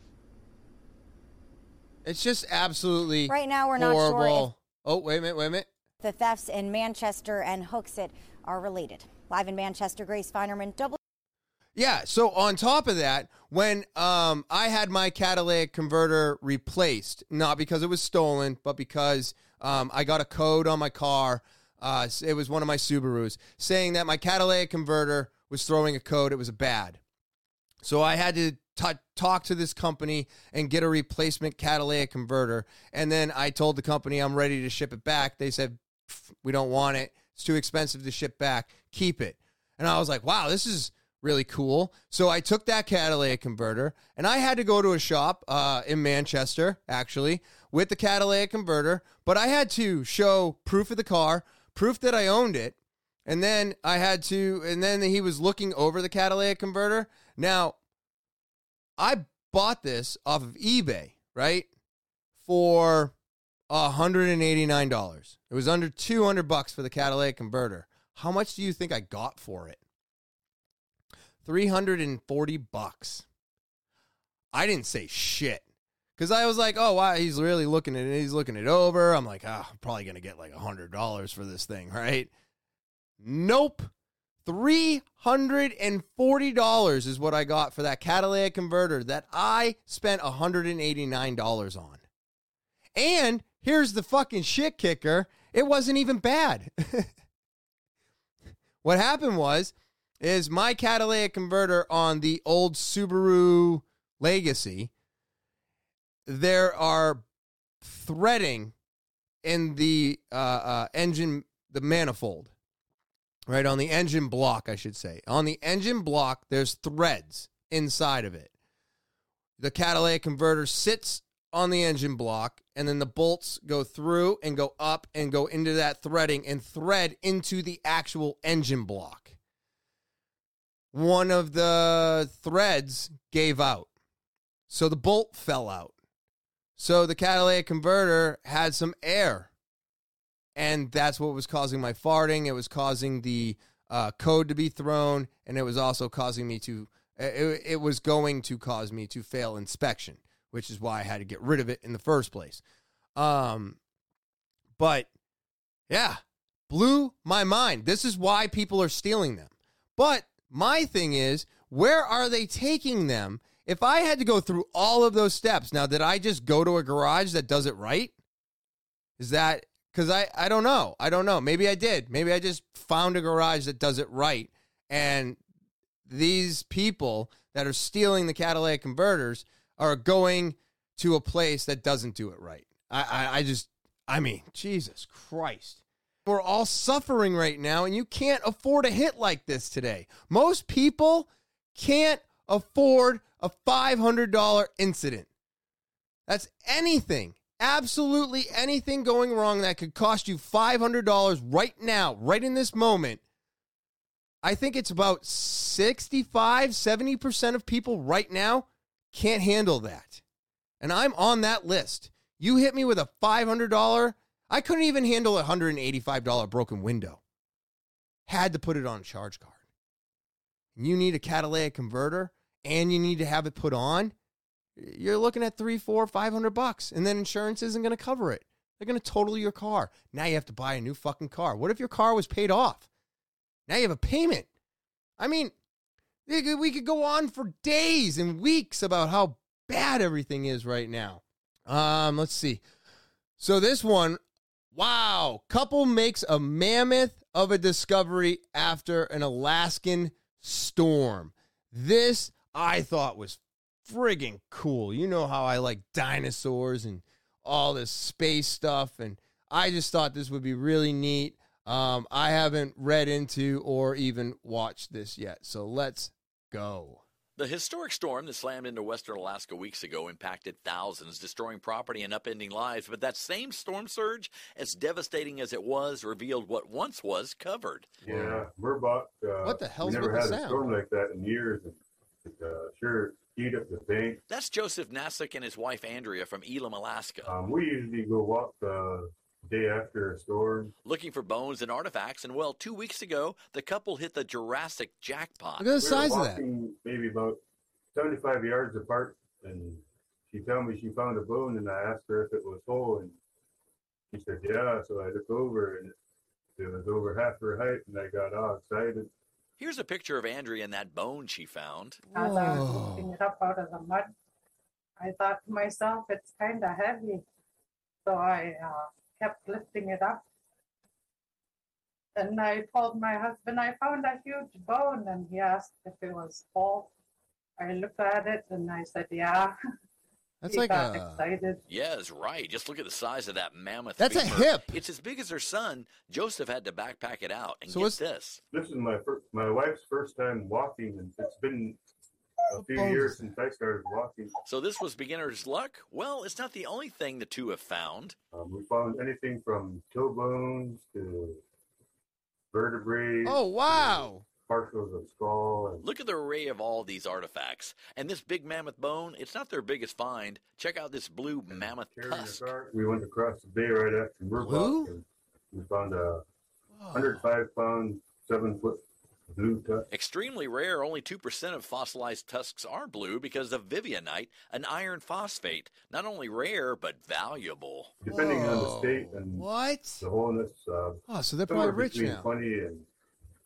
It's just absolutely right now we're horrible. not sure. oh wait a minute, wait a minute. The thefts in Manchester and Hooksett are related. Live in Manchester, Grace Finerman, double. Yeah. So on top of that, when um, I had my catalytic converter replaced, not because it was stolen, but because um, I got a code on my car. Uh, it was one of my Subarus saying that my catalytic converter was throwing a code. It was a bad. So I had to t- talk to this company and get a replacement catalytic converter. And then I told the company I'm ready to ship it back. They said, we don't want it. It's too expensive to ship back. Keep it. And I was like, wow, this is really cool. So I took that catalytic converter and I had to go to a shop uh, in Manchester, actually, with the catalytic converter. But I had to show proof of the car, proof that I owned it, and then I had to, and then he was looking over the catalytic converter. Now, I bought this off of eBay, right? For $189. It was under 200 bucks for the catalytic converter. How much do you think I got for it? 340 bucks. I didn't say shit. Cause I was like, oh wow, he's really looking at it. He's looking it over. I'm like, ah, I'm probably gonna get like a hundred dollars for this thing, right? Nope. $340 is what I got for that catalytic converter that I spent $189 on. And here's the fucking shit kicker it wasn't even bad. what happened was, is my catalytic converter on the old Subaru Legacy, there are threading in the uh, uh, engine, the manifold, right? On the engine block, I should say. On the engine block, there's threads inside of it. The catalytic converter sits on the engine block, and then the bolts go through and go up and go into that threading and thread into the actual engine block. One of the threads gave out. So the bolt fell out. So the catalytic converter had some air. And that's what was causing my farting. It was causing the uh, code to be thrown. And it was also causing me to, it, it was going to cause me to fail inspection, which is why I had to get rid of it in the first place. Um, but yeah, blew my mind. This is why people are stealing them. But my thing is, where are they taking them? If I had to go through all of those steps, now did I just go to a garage that does it right? Is that because I, I don't know. I don't know. Maybe I did. Maybe I just found a garage that does it right. And these people that are stealing the catalytic converters are going to a place that doesn't do it right. I, I, I just, I mean, Jesus Christ. We're all suffering right now, and you can't afford a hit like this today. Most people can't afford a $500 incident. That's anything, absolutely anything going wrong that could cost you $500 right now, right in this moment. I think it's about 65, 70% of people right now can't handle that. And I'm on that list. You hit me with a $500, I couldn't even handle a $185 broken window. Had to put it on a charge card. You need a catalytic converter and you need to have it put on. You're looking at three, four, five hundred bucks, and then insurance isn't going to cover it. They're going to total your car. Now you have to buy a new fucking car. What if your car was paid off? Now you have a payment. I mean, we could go on for days and weeks about how bad everything is right now. Um, let's see. So this one, wow, couple makes a mammoth of a discovery after an Alaskan storm. This I thought was friggin' cool. You know how I like dinosaurs and all this space stuff, and I just thought this would be really neat. Um, I haven't read into or even watched this yet, so let's go. The historic storm that slammed into western Alaska weeks ago impacted thousands, destroying property and upending lives. But that same storm surge, as devastating as it was, revealed what once was covered. Yeah, we're about. Uh, What the hell? we never with the had a storm like that in years. And uh, sure eat up the bank. That's Joseph Nasick and his wife Andrea from Elim, Alaska. Um, we usually go walk the day after a storm. Looking for bones and artifacts, and well, two weeks ago, the couple hit the Jurassic jackpot. Look at the we size were of that. walking maybe about 75 yards apart, and she told me she found a bone, and I asked her if it was whole, and she said, yeah. So I looked over, and it was over half her height, and I got all excited. Here's a picture of Andrea and that bone she found. As I was lifting it up out of the mud, I thought to myself, it's kind of heavy. So I uh, kept lifting it up. And I told my husband I found a huge bone, and he asked if it was whole. I looked at it and I said, "Yeah." That's like got a- excited. Yes, right. Just look at the size of that mammoth. That's a hip. It's as big as her son. Joseph had to backpack it out. And So get what's- this. This is my first, my wife's first time walking, and it's been a few bones years since I started walking. So this was beginner's luck? Well, it's not the only thing the two have found. Um, we found anything from toe bones to vertebrae. Oh, wow. Partials of skull. And Look at the array of all these artifacts. And this big mammoth bone, it's not their biggest find. Check out this blue mammoth carrying tusk. car. We went across the bay right after Merbok, and we found a 105 pound, seven foot blue tusk. Extremely rare, only 2% of fossilized tusks are blue because of vivianite, an iron phosphate. Not only rare, but valuable. Depending on the state and What? the wholeness, uh, Oh, so they're probably rich between now. 20 and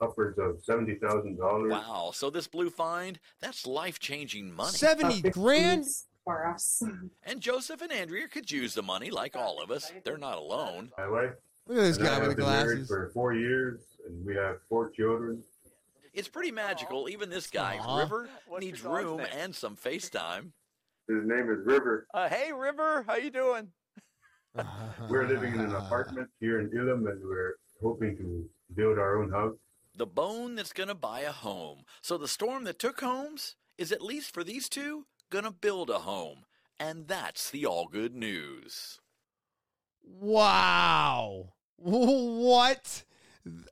upwards of seventy thousand dollars. Wow. So this blue find, that's life-changing money. 70 grand? for us. And Joseph and Andrea could use the money like all of us. They're not alone. My wife. Look at this and I guy with have the been married glasses. for four years, and we have four children. It's pretty magical. Even this guy, Aw. River, needs room and some FaceTime. His name is River. Uh, hey, River, how you doing? We're living in an apartment here in Elim, and we're hoping to build our own house. The bone that's going to buy a home. So the storm that took homes is at least for these two going to build a home. And that's the all good news. Wow. What?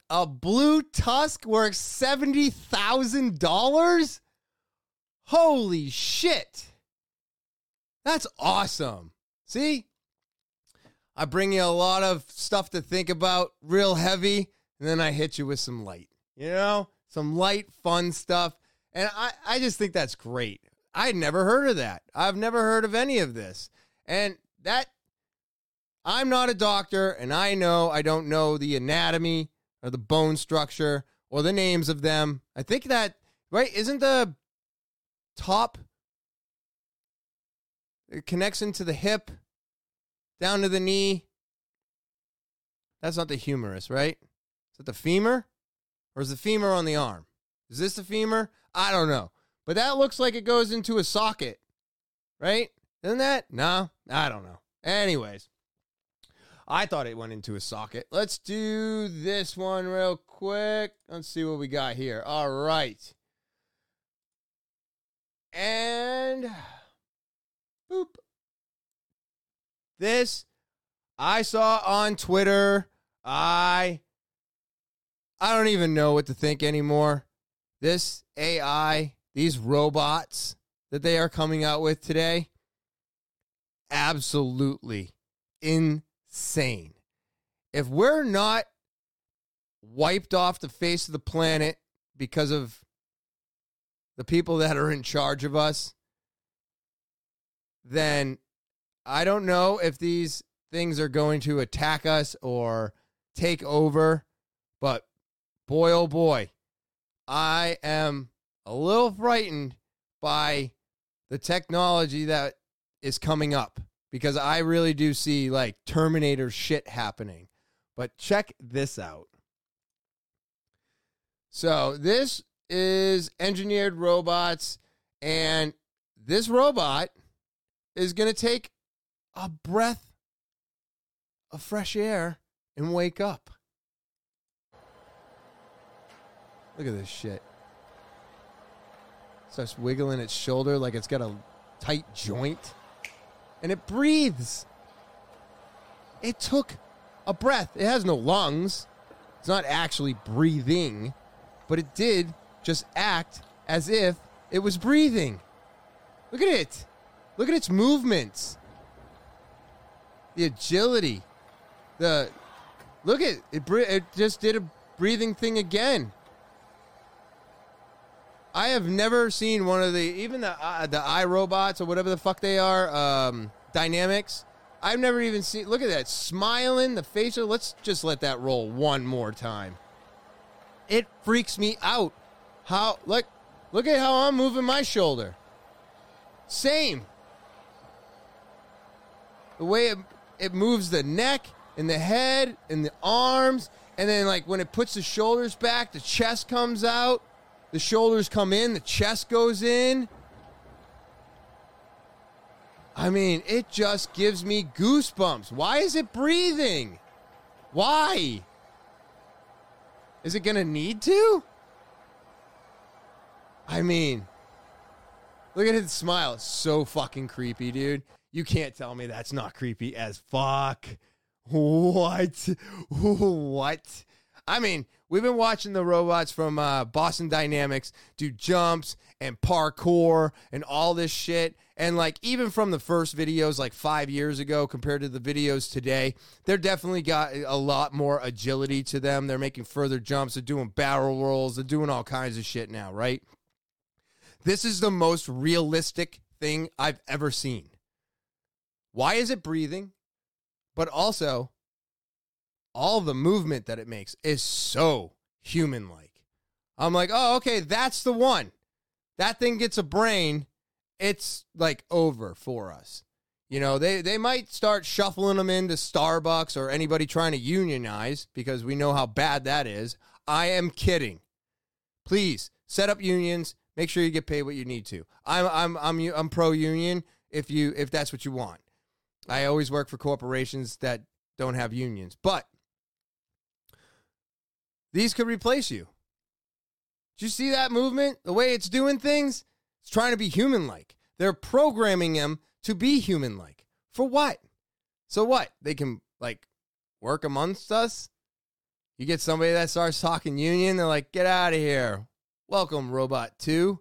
A blue tusk worth $70,000? Holy shit. That's awesome. See? I bring you a lot of stuff to think about, real heavy, and then I hit you with some light. You know? Some light, fun stuff. And I, I just think that's great. I'd never heard of that. I've never heard of any of this. And that I'm not a doctor, and I know I don't know the anatomy or the bone structure or the names of them. I think that, right, isn't the top, it connects into the hip, down to the knee. That's not the humerus, right? Is that the femur? Or is the femur on the arm? Is this the femur? I don't know. But that looks like it goes into a socket, right? Isn't that? No, I don't know. Anyways, I thought it went into a socket. Let's do this one real quick. Let's see what we got here. All right. And boop. This I saw on Twitter. I I don't even know what to think anymore. This AI, these robots that they are coming out with today, absolutely insane. If we're not wiped off the face of the planet because of the people that are in charge of us, then I don't know if these things are going to attack us or take over, but boy, oh boy, I am a little frightened by the technology that is coming up because I really do see like Terminator shit happening. But check this out. So, this is engineered robots, and this robot is going to take a breath of fresh air and wake up. Look at this shit. Starts wiggling its shoulder like it's got a tight joint. And it breathes. It took a breath. It has no lungs. It's not actually breathing, but it did just act as if it was breathing. Look at it. Look at its movements. The agility. The look at it. It just did a breathing thing again. I have never seen one of the even the uh, the iRobots or whatever the fuck they are, um, dynamics. I've never even seen. Look at that smiling, the facial. Let's just let that roll one more time. It freaks me out. How look look at how I'm moving my shoulder. Same. The way it, it moves the neck and the head and the arms, and then like when it puts the shoulders back, the chest comes out. The shoulders come in, the chest goes in. I mean, it just gives me goosebumps. Why is it breathing? Why? Is it going to need to? I mean, look at his smile. It's so fucking creepy, dude. You can't tell me that's not creepy as fuck. What? What? I mean, we've been watching the robots from uh, Boston Dynamics do jumps and parkour and all this shit. And like, even from the first videos like five years ago compared to the videos today, they're definitely got a lot more agility to them. They're making further jumps. They're doing barrel rolls. They're doing all kinds of shit now, right? This is the most realistic thing I've ever seen. Why is it breathing? But also, all the movement that it makes is so human like. I'm like, oh, okay, that's the one. That thing gets a brain. It's like over for us. You know, they, they might start shuffling them into Starbucks or anybody trying to unionize because we know how bad that is. I am kidding. Please set up unions. Make sure you get paid what you need to. I'm I'm I'm I'm pro union if you if that's what you want. I always work for corporations that don't have unions, but these could replace you. Did you see that movement? The way it's doing things? It's trying to be human like. They're programming them to be human like. For what? So what? They can like work amongst us? You get somebody that starts talking union, they're like, get out of here. Welcome, Robot 2.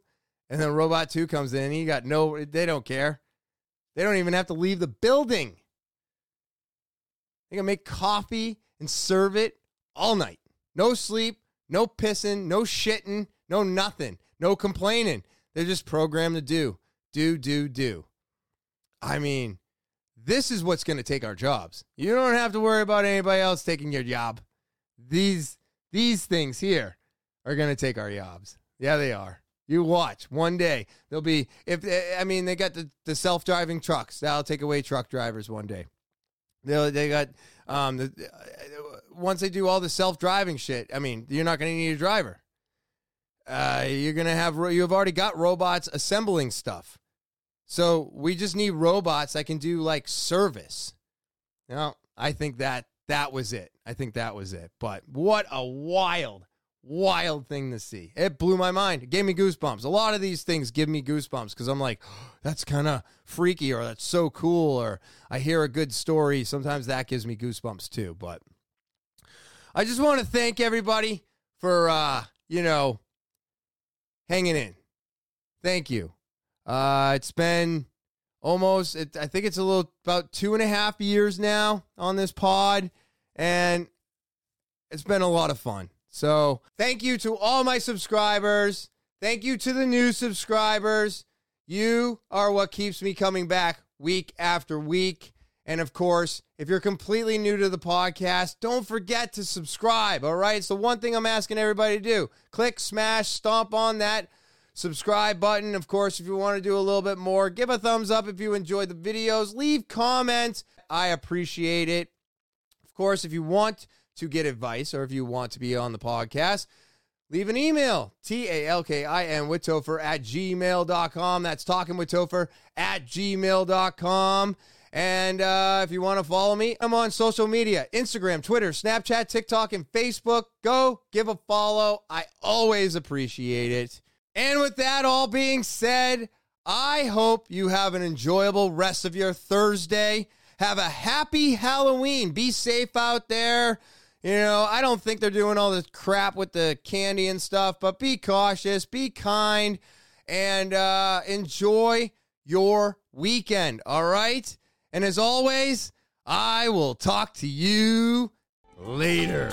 And then Robot 2 comes in, he got no, they don't care. They don't even have to leave the building. They can make coffee and serve it all night. No sleep, no pissing, no shitting, no nothing, no complaining. They're just programmed to do, do, do, do. I mean, this is what's going to take our jobs. You don't have to worry about anybody else taking your job. These these things here are going to take our jobs. Yeah, they are. You watch one day. They'll be if I mean they got the, the self driving trucks that'll take away truck drivers one day. They they got um the once they do all the self driving shit. I mean you're not going to need a driver. Uh, you're gonna have you've already got robots assembling stuff. So we just need robots that can do like service. Now, I think that that was it. I think that was it. But what a wild, wild thing to see. It blew my mind. It gave me goosebumps. A lot of these things give me goosebumps because I'm like, oh, that's kind of freaky or that's so cool or I hear a good story. Sometimes that gives me goosebumps too. But I just want to thank everybody for, uh, you know, hanging in. Thank you. Uh, it's been almost, it, I think it's a little about two and a half years now on this pod, and it's been a lot of fun. So, thank you to all my subscribers. Thank you to the new subscribers. You are what keeps me coming back week after week. And of course, if you're completely new to the podcast, don't forget to subscribe. All right. It's the one thing I'm asking everybody to do click, smash, stomp on that subscribe button. Of course, if you want to do a little bit more, give a thumbs up if you enjoyed the videos. Leave comments. I appreciate it. Of course, if you want to get advice or if you want to be on the podcast, leave an email T A L K I N with Topher at gmail.com. That's talking with Topher at gmail.com. And uh, if you want to follow me, I'm on social media Instagram, Twitter, Snapchat, TikTok, and Facebook. Go give a follow. I always appreciate it. And with that all being said, I hope you have an enjoyable rest of your Thursday. Have a happy Halloween. Be safe out there. You know, I don't think they're doing all this crap with the candy and stuff, but be cautious, be kind, and uh, enjoy your weekend. All right? And as always, I will talk to you later.